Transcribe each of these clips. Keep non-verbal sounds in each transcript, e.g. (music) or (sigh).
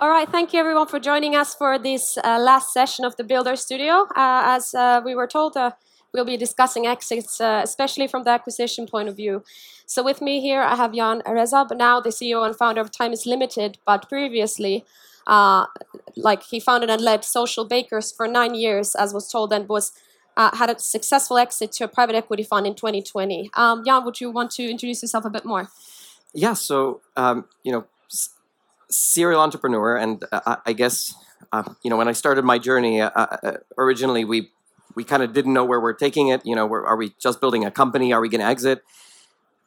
All right, thank you everyone for joining us for this uh, last session of the Builder Studio. Uh, as uh, we were told, uh, we'll be discussing exits, uh, especially from the acquisition point of view. So with me here, I have Jan Rezab, now the CEO and founder of Time is Limited, but previously, uh, like he founded and led Socialbakers for nine years, as was told, and was had a successful exit to a private equity fund in 2020. Um, Jan, would you want to introduce yourself a bit more? Yeah, so um, you know serial entrepreneur, and uh, I guess uh, you know when I started my journey, uh, uh originally we we kind of didn't know where we're taking it. You know, are we just building a company? Are we going to exit?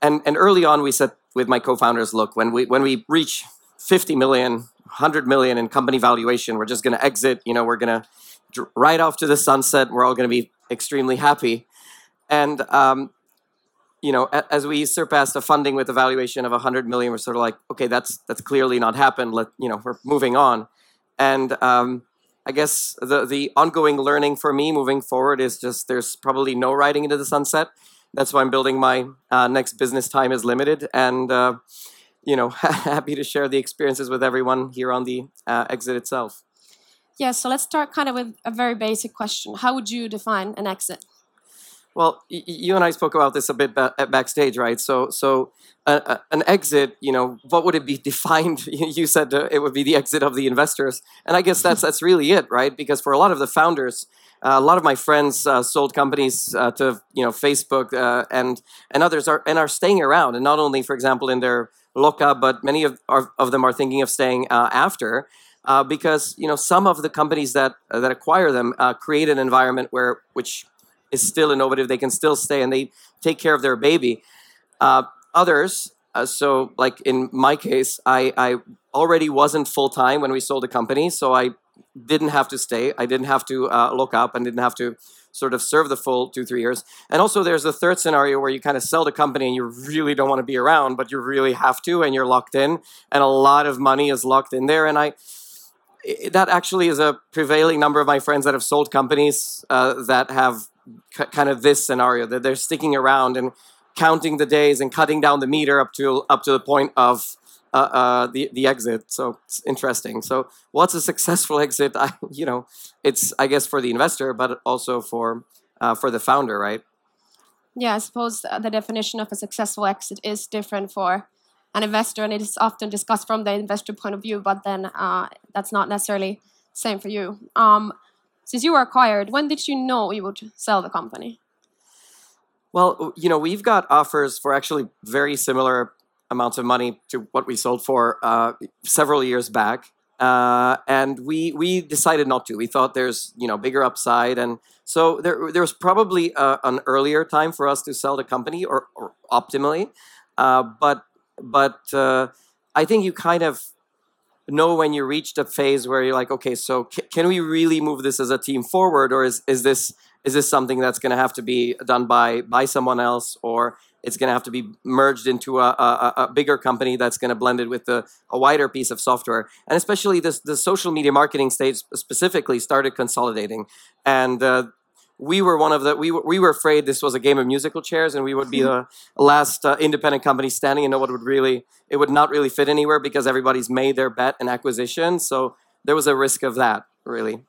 And and early on, we said with my co-founders, look, when we when we reach 50 million, 100 million in company valuation, we're just going to exit. You know, we're going to right off to the sunset. We're all going to be extremely happy. And um, you know, as we surpassed a funding with a valuation of 100 million, we're sort of like, okay, that's that's clearly not happened. Let you know, we're moving on. And um, I guess the the ongoing learning for me moving forward is just there's probably no riding into the sunset. That's why I'm building my uh, next business. Time is limited, and uh, you know, (laughs) happy to share the experiences with everyone here on the uh, exit itself. Yeah, so let's start kind of with a very basic question. How would you define an exit? Well, you and I spoke about this a bit ba- backstage, right? So, so uh, uh, an exit, you know, what would it be (laughs) defined? you said uh, it would be the exit of the investors, and I guess that's that's really it, right? Because for a lot of the founders, uh, a lot of my friends uh, sold companies uh, to you know Facebook and and others are and are staying around, and not only, for example, in their loca, but many of are, of them are thinking of staying after. because you know some of the companies that that acquire them create an environment where which is still innovative. They can still stay and they take care of their baby. Uh, others, uh, so like in my case, I, I already wasn't full time when we sold the company, so I didn't have to stay. I didn't have to uh, look up and didn't have to sort of serve the full two three years. And also, there's the third scenario where you kind of sell the company and you really don't want to be around, but you really have to, and you're locked in, and a lot of money is locked in there. And I that actually is a prevailing number of my friends that have sold companies uh, that have c- kind of this scenario that they're sticking around and counting the days and cutting down the meter up to up to the point of uh, uh, the the exit. So it's interesting. So what's a successful (laughs) exit? I, you know, it's I guess for the investor, but also for uh, for the founder, right? Yeah, I suppose the definition of a successful exit is different for an investor, and it is often discussed from the investor point of view. But then uh, that's not necessarily same for you. Um, since you were acquired, when did you know you would sell the company? Well, you know, we've got offers for actually very similar amounts of money to what we sold for uh, several years back. Uh, and we we decided not to. We thought there's you know bigger upside, and so there there was probably uh, an earlier time for us to sell the company, or, or optimally. Uh, but but uh, I think you kind of know when you reach the phase where you're like, okay, so c- can we really move this as a team forward, or is is this is this something that's going to have to be done by by someone else, or it's going to have to be merged into a, a, a bigger company that's going to blend it with a, a wider piece of software, and especially this the social media marketing stage specifically started consolidating, and uh, we were one of the we were, we were afraid this was a game of musical chairs and we would be the (laughs) last uh, independent company standing and no one would really it would not really fit anywhere because everybody's made their bet and acquisition. So there was a risk of that really.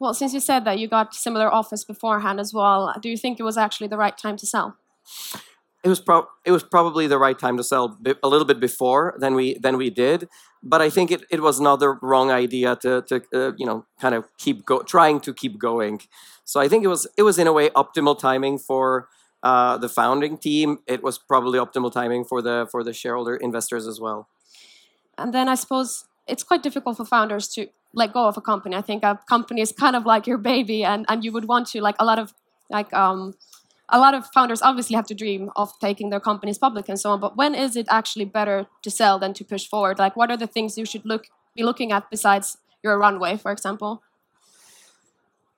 Well since you said that you got similar offers beforehand as well do you think it was actually the right time to sell it was pro- it was probably the right time to sell a little bit before than we than we did but i think it, it was not the wrong idea to to uh, you know kind of keep go- trying to keep going so I think it was it was in a way optimal timing for uh, the founding team. It was probably optimal timing for the for the shareholder investors as well. And then I suppose it's quite difficult for founders to let go of a company. I think a company is kind of like your baby, and and you would want to like a lot of like um a lot of founders obviously have to dream of taking their companies public and so on. But when is it actually better to sell than to push forward? Like, what are the things you should look be looking at besides your runway, for example?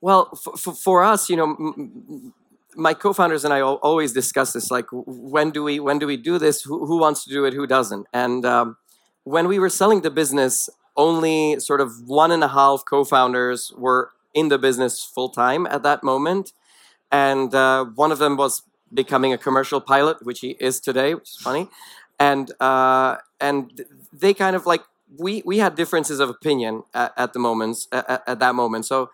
Well, for, for, for us, you know, my co-founders and I always discuss this. Like, when do we when do we do this? Who, who wants to do it? Who doesn't? And um, when we were selling the business, only sort of one and a half co-founders were in the business full time at that moment, and uh, one of them was becoming a commercial pilot, which he is today, which is funny. And uh, and they kind of like we we had differences of opinion at, at the moments at, at that moment. So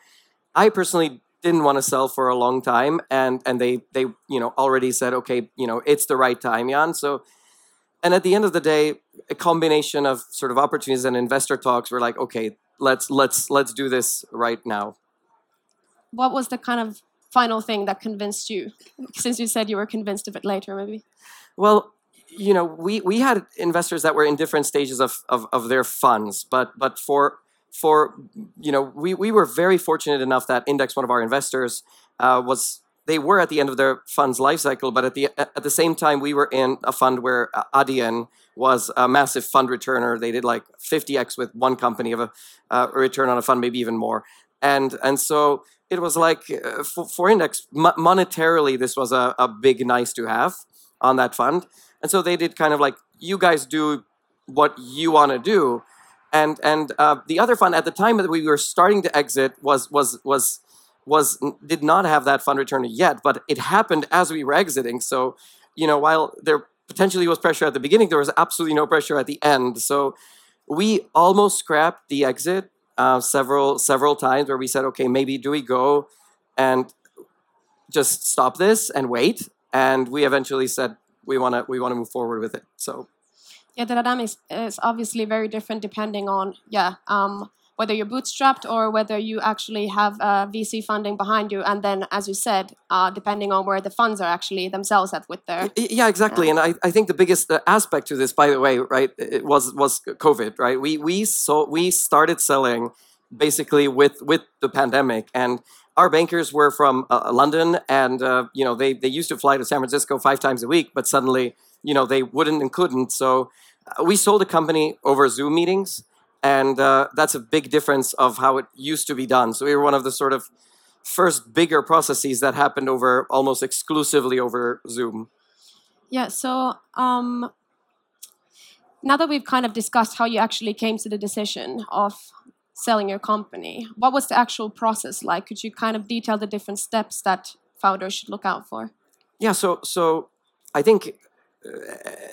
I personally didn't want to sell for a long time, and and they they you know already said okay you know it's the right time, Jan. So and at the end of the day, a combination of sort of opportunities and investor talks were like okay let's let's let's do this right now. What was the kind of final thing that convinced you? Since you said you were convinced a bit later, maybe. Well, you know, we, we had investors that were in different stages of, of, of their funds, but but for for you know, we, we were very fortunate enough that Index, one of our investors, uh, was they were at the end of their fund's life cycle, but at the at the same time, we were in a fund where uh, Adyen was a massive fund returner. They did like 50x with one company of a uh, return on a fund, maybe even more. And and so it was like uh, for, for Index monetarily, this was a, a big nice to have on that fund. And so they did kind of like you guys do what you want to do. And and uh, the other fund at the time that we were starting to exit was was was was did not have that fund return yet, but it happened as we were exiting. So, you know, while there potentially was pressure at the beginning, there was absolutely no pressure at the end. So, we almost scrapped the exit uh, several several times where we said, okay, maybe do we go and just stop this and wait? And we eventually said we want to we want to move forward with it. So. Yeah, the dynamic is obviously very different depending on yeah um, whether you're bootstrapped or whether you actually have uh, VC funding behind you. And then, as you said, uh, depending on where the funds are actually themselves at with their. Yeah, exactly. Yeah. And I, I think the biggest uh, aspect to this, by the way, right, it was was COVID, right? We we saw we started selling basically with with the pandemic and our bankers were from uh, London, and uh, you know they they used to fly to San Francisco five times a week, but suddenly you know they wouldn't and couldn't. So uh, we sold a company over Zoom meetings, and uh, that's a big difference of how it used to be done. So we were one of the sort of first bigger processes that happened over almost exclusively over Zoom. Yeah. So um, now that we've kind of discussed how you actually came to the decision of selling your company, what was the actual process like? Could you kind of detail the different steps that founders should look out for? Yeah. So so I think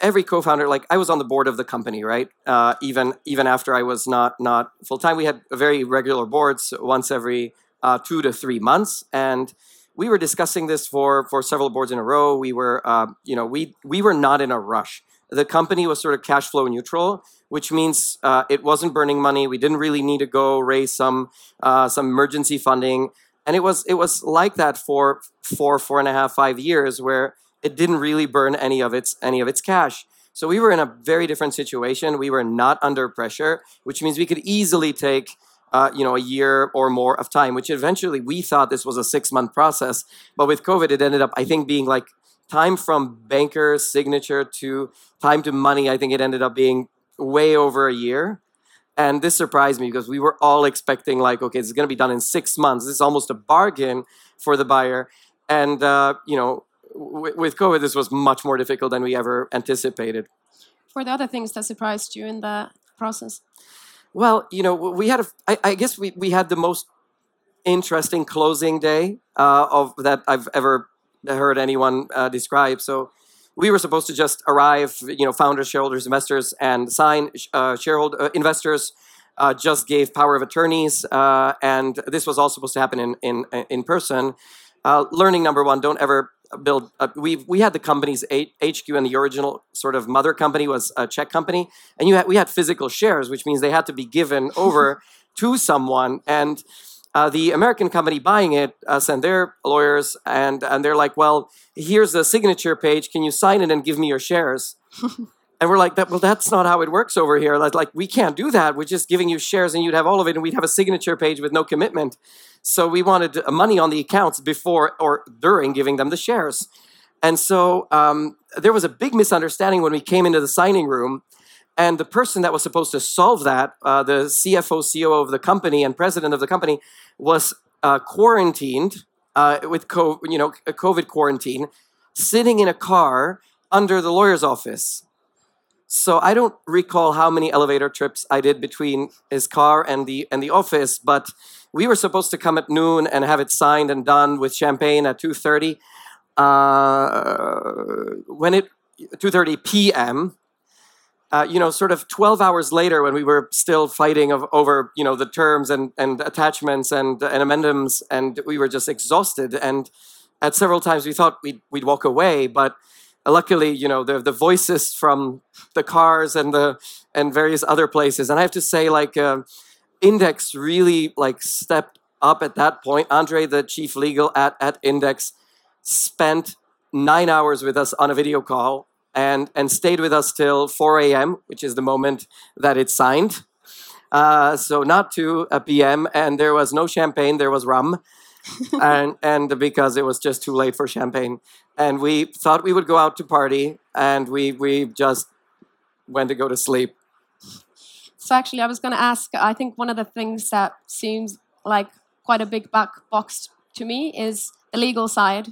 every co-founder like i was on the board of the company right? Uh, even even after i was not not full-time we had very regular boards once every uh, two to three months and we were discussing this for for several boards in a row. We were uh, you know we we were not in a rush. The company was sort of cash flow neutral which means uh, it wasn't burning money. We didn't really need to go raise some uh, some emergency funding. And it was it was like that for four four and a half five years where it didn't really burn any of its any of its cash. So we were in a very different situation. We were not under pressure, which means we could easily take uh, you know a year or more of time. Which eventually we thought this was a six month process, but with COVID, it ended up I think being like time from banker signature to time to money. I think it ended up being way over a year. And this surprised me because we were all expecting like, okay, this is going to be done in six months. This is almost a bargain for the buyer. And uh, you know, with COVID, this was much more difficult than we ever anticipated. For the other things that surprised you in the process? Well, you know, we had a, I, I guess we, we had the most interesting closing day uh, of that I've ever heard anyone uh, describe. So we were supposed to just arrive, you know, founders, shareholders, investors, and sign. Uh, shareholder uh, investors uh, just gave power of attorneys, uh, and this was all supposed to happen in in in person. learning number one: don't ever build. Uh, we we had the company's HQ, and the original sort of mother company was a Czech company, and you had, we had physical shares, which means they had to be given (laughs) over to someone, and. Uh, the American company buying it uh, sent their lawyers, and and they're like, "Well, here's the signature page. Can you sign it and give me your shares?" (laughs) and we're like, "That well, that's not how it works over here. Like, we can't do that. We're just giving you shares, and you'd have all of it, and we'd have a signature page with no commitment." So we wanted money on the accounts before or during giving them the shares. And so um, there was a big misunderstanding when we came into the signing room. And the person that was supposed to solve that, uh, the CFO, COO of the company, and president of the company, was uh, quarantined uh, with you know, COVID quarantine, sitting in a car under the lawyer's office. So I don't recall how many elevator trips I did between his car and the and the office, but we were supposed to come at noon and have it signed and done with champagne at 2.30 uh, when it 2.30 p.m uh, you know, sort of 12 hours later, when we were still fighting of, over, you know, the terms and, and attachments and, and amendments, and we were just exhausted. And at several times, we thought we'd, we'd walk away, but luckily, you know, the, the voices from the cars and the and various other places, and I have to say, like, uh, Index really like stepped up at that point. Andre, the chief legal at at Index, spent nine hours with us on a video call and and stayed with us till 4 a.m., which is the moment that it signed. Uh, so not 2 p.m. and there was no champagne, there was rum, and and because it was just too late for champagne, and we thought we would go out to party, and we we just went to go to sleep. So actually, I was going to ask. I think one of the things that seems like quite a big back box to me is the legal side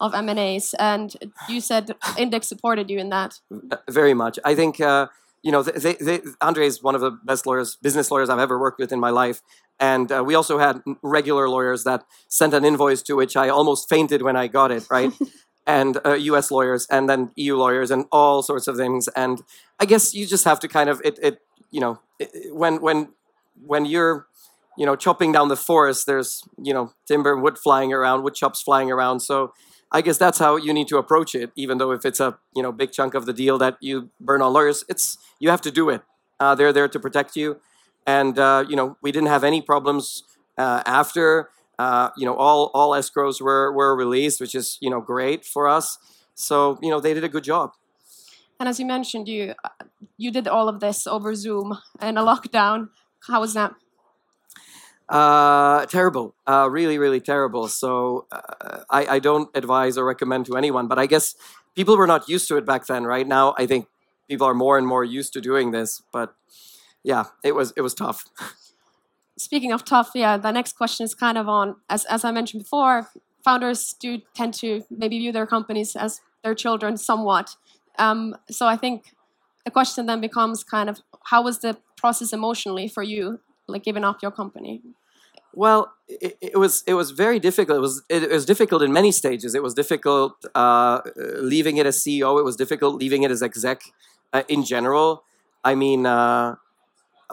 of M&As, and you said Index supported you in that. Very much. I think uh, you know they, they, Andre is one of the best lawyers, business lawyers I've ever worked with in my life, and uh, we also had regular lawyers that sent an invoice to which I almost fainted when I got it. Right. (laughs) and uh, U.S. lawyers, and then EU lawyers, and all sorts of things. And I guess you just have to kind of it. it you know, it, when when when you're you know chopping down the forest, there's you know timber, and wood flying around, wood chops flying around. So I guess that's how you need to approach it. Even though if it's a you know big chunk of the deal that you burn on lawyers, it's you have to do it. Uh, they're there to protect you, and uh, you know we didn't have any problems uh, after. Uh, you know all all escrows were were released, which is you know great for us. So you know they did a good job. And as you mentioned, you you did all of this over Zoom and a lockdown. How was that? Uh, terrible, uh, really, really terrible. So uh, I, I don't advise or recommend to anyone. But I guess people were not used to it back then. Right now, I think people are more and more used to doing this. But yeah, it was it was tough. Speaking of tough, yeah, the next question is kind of on as as I mentioned before. Founders do tend to maybe view their companies as their children somewhat. Um, so I think the question then becomes kind of how was the process emotionally for you like giving up your company? Well, it, it, was it was very difficult. It was it, was difficult in many stages. It was difficult uh, leaving it as CEO. It was difficult leaving it as exec uh, in general. I mean, uh,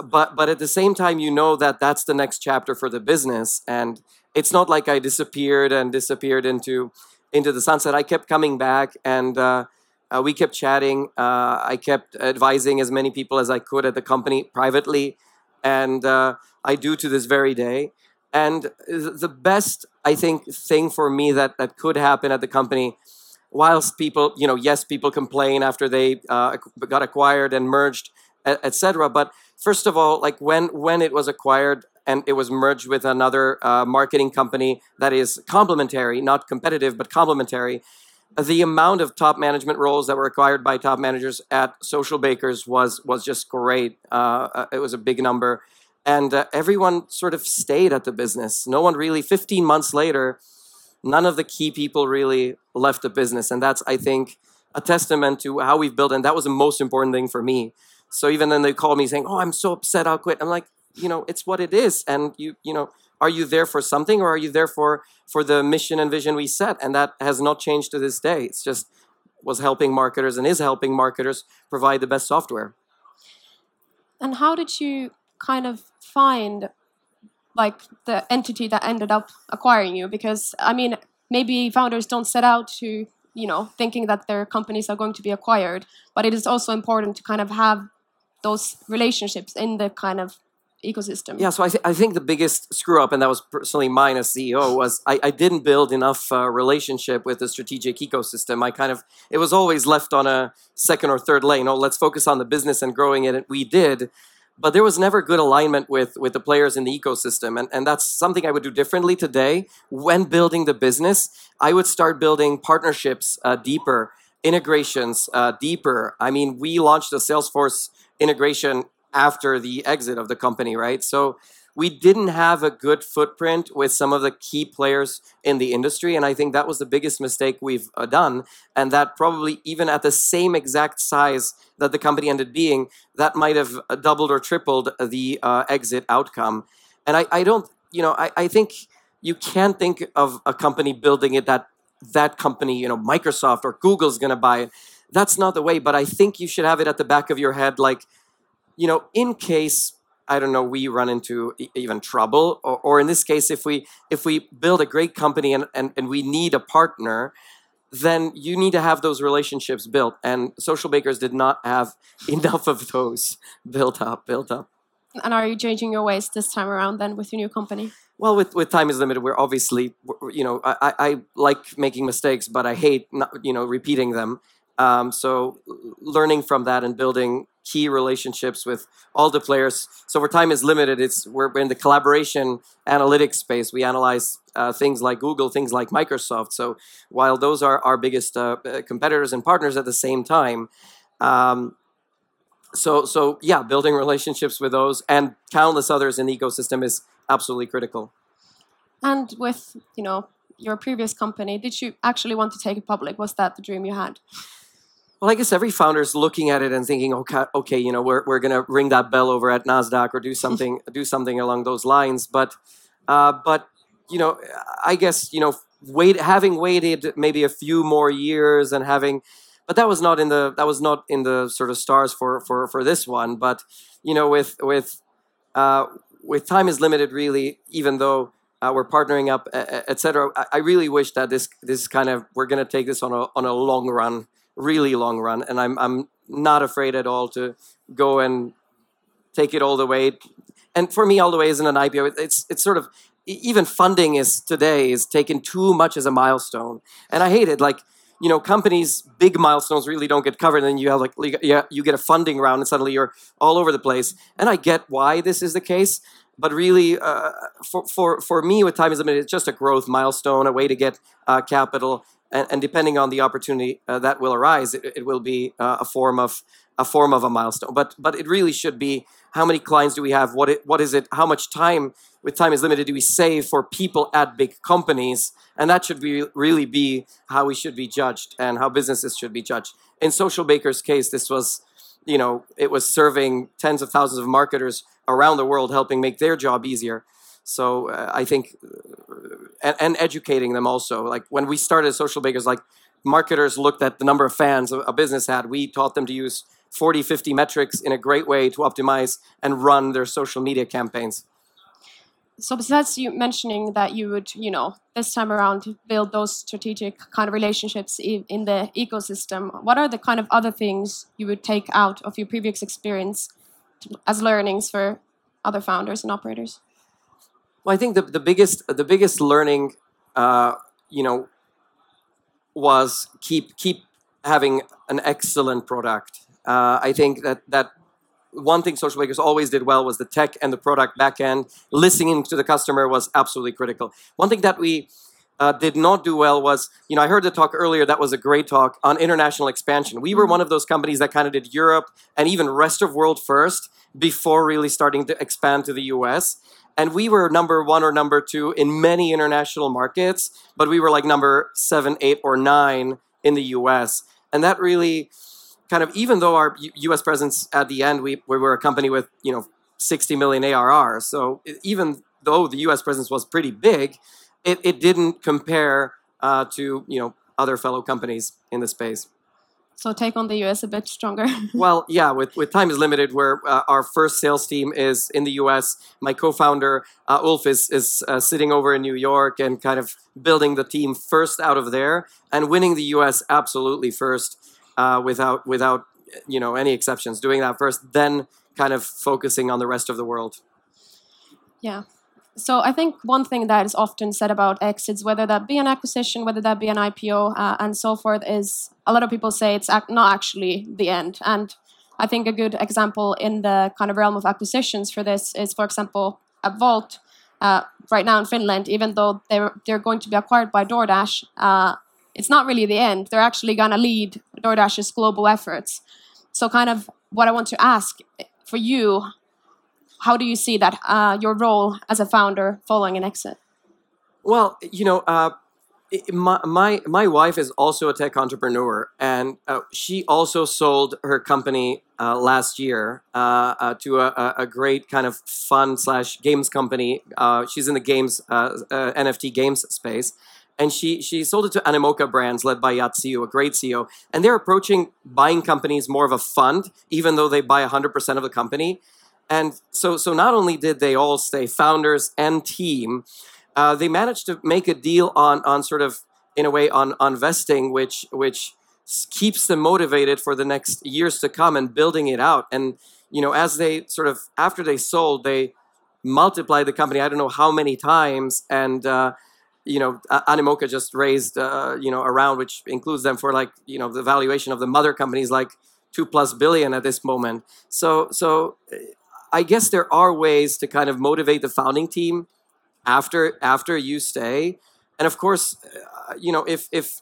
but but at the same time, you know that that's the next chapter for the business, and it's not like I disappeared and disappeared into into the sunset. I kept coming back, and uh, uh, we kept chatting. Uh, I kept advising as many people as I could at the company privately and uh, I do to this very day. And the best, I think, thing for me that that could happen at the company, whilst people, you know, yes, people complain after they uh, got acquired and merged, etc. But first of all, like when when it was acquired and it was merged with another uh, marketing company that is complementary, not competitive, but complementary the amount of top management roles that were acquired by top managers at Socialbakers was was just great. Uh, uh, it was a big number, and uh, everyone sort of stayed at the business. No one really. Fifteen months later, none of the key people really left the business, and that's I think a testament to how we've built. And that was the most important thing for me. So even then, they called me saying, "Oh, I'm so upset. I'll quit." I'm like, you know, it's what it is, and you you know are you there for something or are you there for for the mission and vision we set and that has not changed to this day it's just was helping marketers and is helping marketers provide the best software and how did you kind of find like the entity that ended up acquiring you because i mean maybe founders don't set out to you know thinking that their companies are going to be acquired but it is also important to kind of have those relationships in the kind of ecosystem. Yeah, so I, th- I think the biggest screw up, and that was personally mine as CEO, was I, I didn't build enough uh, relationship with the strategic ecosystem. I kind of it was always left on a second or third lane. Oh, let's focus on the business and growing it. And we did, but there was never good alignment with with the players in the ecosystem, and and that's something I would do differently today. When building the business, I would start building partnerships uh, deeper, integrations uh, deeper. I mean, we launched a Salesforce integration after the exit of the company, right? So we didn't have a good footprint with some of the key players in the industry. And I think that was the biggest mistake we've uh, done. And that probably, even at the same exact size that the company ended being, that might have uh, doubled or tripled the uh, exit outcome. And I, I don't, you know, I, I think you can't think of a company building it that that company, you know, Microsoft or Google's going to buy it that's not the way. But I think you should have it at the back of your head, like, you know, in case I don't know we run into even trouble, or, or in this case, if we if we build a great company and, and, and we need a partner, then you need to have those relationships built. And Socialbakers did not have (laughs) enough of those built up, built up. And are you changing your ways this time around then with your new company? Well, with, with time is limited, we're obviously, you know, I, I like making mistakes, but I hate, not, you know, repeating them. Um, so learning from that and building key relationships with all the players. So where time is limited, it's we're in the collaboration analytics space. We analyze uh, things like Google, things like Microsoft. So while those are our biggest uh, uh, competitors and partners at the same time, um, so so yeah, building relationships with those and countless others in the ecosystem is absolutely critical. And with, you know, your previous company, did you actually want to take it public? Was that the dream you had? Well, I guess every founder is looking at it and thinking, okay, okay, you know, we're, we're gonna ring that bell over at Nasdaq or do something (laughs) do something along those lines. But uh, but you know, I guess you know, wait, having waited maybe a few more years and having, but that was not in the that was not in the sort of stars for for for this one. But you know, with with uh, with time is limited, really, even though. Uh, we're partnering up, etc. I, I really wish that this this kind of we're going to take this on a on a long run really long run, and I'm I'm not afraid at all to go and take it all the way. And for me, all the way isn't an IPO. It's it's sort of even funding is today is taken too much as a milestone, and I hate it. Like you know, companies big milestones really don't get covered, and then you have like yeah you get a funding round, and suddenly you're all over the place. And I get why this is the case. But really, uh, for, for, for me, with time is limited, it's just a growth milestone, a way to get uh, capital, and, and depending on the opportunity uh, that will arise, it, it will be uh, a form of a form of a milestone. But but it really should be how many clients do we have? What it, what is it? How much time with time is limited do we save for people at big companies? And that should be really be how we should be judged and how businesses should be judged. In Social Baker's case, this was you know it was serving tens of thousands of marketers around the world, helping make their job easier. So uh, I think and, and educating them also. Like when we started Socialbakers, like marketers looked at the number of fans a business had. We taught them to use 40, 50 metrics in a great way to optimize and run their social media campaigns. So besides you mentioning that you would, you know, this time around build those strategic kind of relationships in the ecosystem, what are the kind of other things you would take out of your previous experience as learnings for other founders and operators? Well, I think the, the biggest the biggest learning, uh, you know, was keep keep having an excellent product. Uh, I think that that one thing Socialbakers always did well was the tech and the product back end. Listening to the customer was absolutely critical. One thing that we uh, did not do well was, you know, I heard the talk earlier. That was a great talk on international expansion. We were one of those companies that kind of did Europe and even rest of world first before really starting to expand to the U.S. And we were number one or number two in many international markets, but we were like number seven, eight, or nine in the U.S. And that really kind of, even though our U- U.S. presence at the end, we, we were a company with you know 60 million ARR. So even though the U.S. presence was pretty big, it, it didn't compare uh, to you know other fellow companies in the space. So take on the US a bit stronger. (laughs) Well, yeah, with, with time is limited, where uh, our first sales team is in the U.S. My co-founder uh, Ulf is is uh, sitting over in New York and kind of building the team first out of there and winning the U.S. absolutely first, uh, without without you know any exceptions. Doing that first, then kind of focusing on the rest of the world. Yeah. So I think one thing that is often said about exits, whether that be an acquisition, whether that be an IPO, uh, and so forth, is a lot of people say it's ac- not actually the end. And I think a good example in the kind of realm of acquisitions for this is, for example, a Wolt uh, right now in Finland. Even though they're they're going to be acquired by DoorDash, uh, it's not really the end. They're actually going to lead DoorDash's global efforts. So, kind of what I want to ask for you how do you see that uh, your role as a founder following an exit? Well, you know, uh, my, my my wife is also a tech entrepreneur, and uh, she also sold her company uh, last year uh, uh, to a, a- great kind of fun slash games company. She's in the games NFT games space, and she she sold it to Animoca Brands, led by Yat Siu, a great CEO, and they're approaching buying companies more of a fund, even though they buy 100% of the company. And so so not only did they all stay founders and team, uh, they managed to make a deal on on sort of in a way on on vesting, which which keeps them motivated for the next years to come and building it out. And you know, as they sort of after they sold, they multiplied the company. I don't know how many times, and uh, you know, Animoca just raised uh, you know a round which includes them for like you know the valuation of the mother companies like two plus billion at this moment. So so I guess there are ways to kind of motivate the founding team after after you stay, and of course, uh, you know if if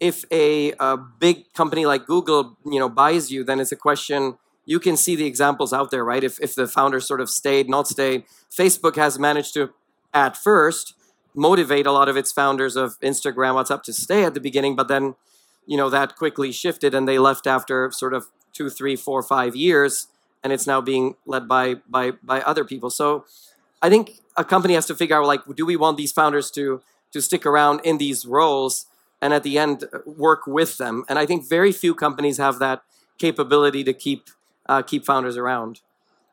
if a, a big company like Google you know buys you, then it's a question you can see the examples out there, right? If, if the founder sort of stayed, not stayed, Facebook has managed to, at first, motivate a lot of its founders of Instagram, WhatsApp to stay at the beginning, but then, you know, that quickly shifted and they left after sort of two, three, four, five years, and it's now being led by by by other people. So, I think a company has to figure out like, do we want these founders to to stick around in these roles and at the end work with them? And I think very few companies have that capability to keep uh, keep founders around.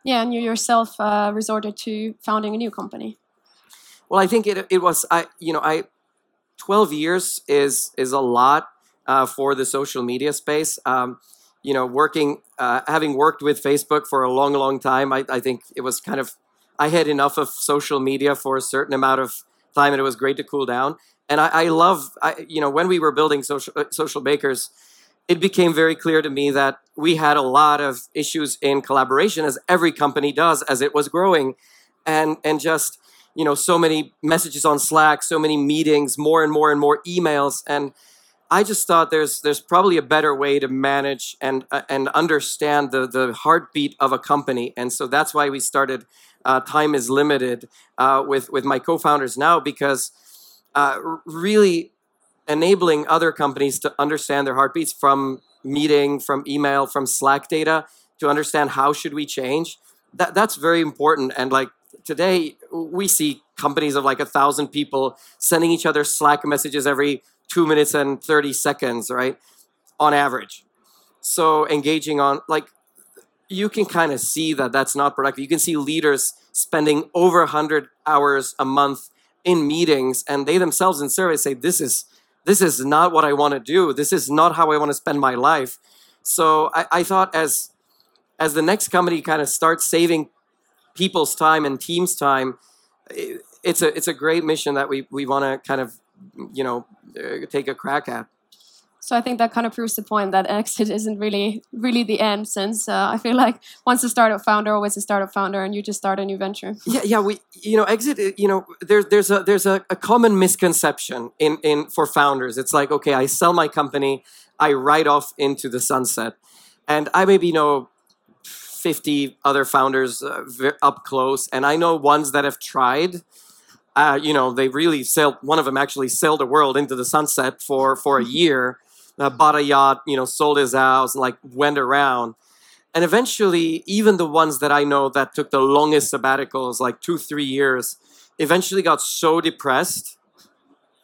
Yeah, and you yourself uh, resorted to founding a new company. Well, I think it it was I you know I twelve years is is a lot uh, for the social media space. Um, you know, working uh, having worked with Facebook for a long, long time, I, I think it was kind of I had enough of social media for a certain amount of time, and it was great to cool down. And I, I love, I, you know, when we were building social uh, Socialbakers, it became very clear to me that we had a lot of issues in collaboration as every company does as it was growing and and just you know so many messages on slack so many meetings more and more and more emails and i just thought there's there's probably a better way to manage and uh, and understand the the heartbeat of a company and so that's why we started uh, time is limited uh, with with my co-founders now because uh, really enabling other companies to understand their heartbeats from meeting, from email, from Slack data to understand how should we change. That that's very important. And like today, we see companies of like a thousand people sending each other Slack messages every two minutes and thirty seconds, right? On average. So engaging on like you can kind of see that that's not productive. You can see leaders spending over 100 hours a month in meetings and they themselves in surveys say this is this is not what I want to do. This is not how I want to spend my life. So I, I thought as as the next company kind of starts saving people's time and teams' time, it's a it's a great mission that we we want to kind of you know uh, take a crack at. So I think that kind of proves the point that exit isn't really really the end, since uh, I feel like once a startup founder, always a startup founder, and you just start a new venture. Yeah, yeah. We, you know, exit. You know, there's there's a there's a, a common misconception in in for founders. It's like, okay, I sell my company, I ride off into the sunset, and I maybe know 50 other founders uh, up close, and I know ones that have tried. Uh, you know, they really sailed. One of them actually sailed the world into the sunset for for a year uh, bought a yacht, you know, sold his house, and like went around. And eventually, even the ones that I know that took the longest sabbaticals, like two, three years, eventually got so depressed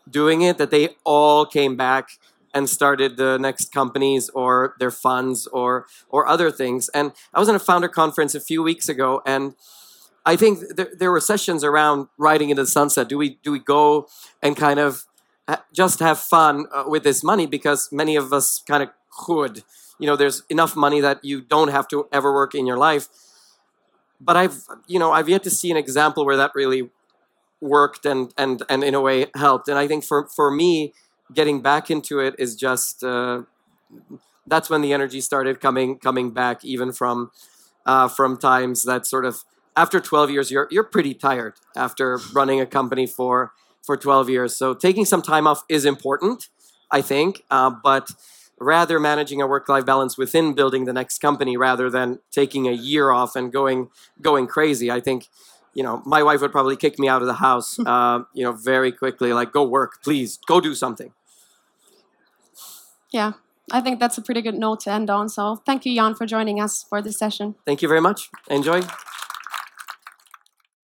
doing it that they all came back and started the next companies or their funds or or other things. And I was in a founder conference a few weeks ago, and I think there, there were sessions around riding into the sunset. Do we do we go and kind of just have fun uh, with this money because many of us kind of could. You know, there's enough money that you don't have to ever work in your life. But I've, you know, I've yet to see an example where that really worked and and and in a way helped. And I think for for me, getting back into it is just uh, that's when the energy started coming coming back, even from uh, from times that sort of after 12 years, you're you're pretty tired after running a company for for 12 years. So taking some time off is important, I think, uh, but rather managing a work-life balance within building the next company rather than taking a year off and going going crazy. I think, you know, my wife would probably kick me out of the house, (laughs) uh, you know, very quickly. Like, go work, please, go do something. Yeah, I think that's a pretty good note to end on. So thank you, Jan, for joining us for this session. Thank you very much. Enjoy.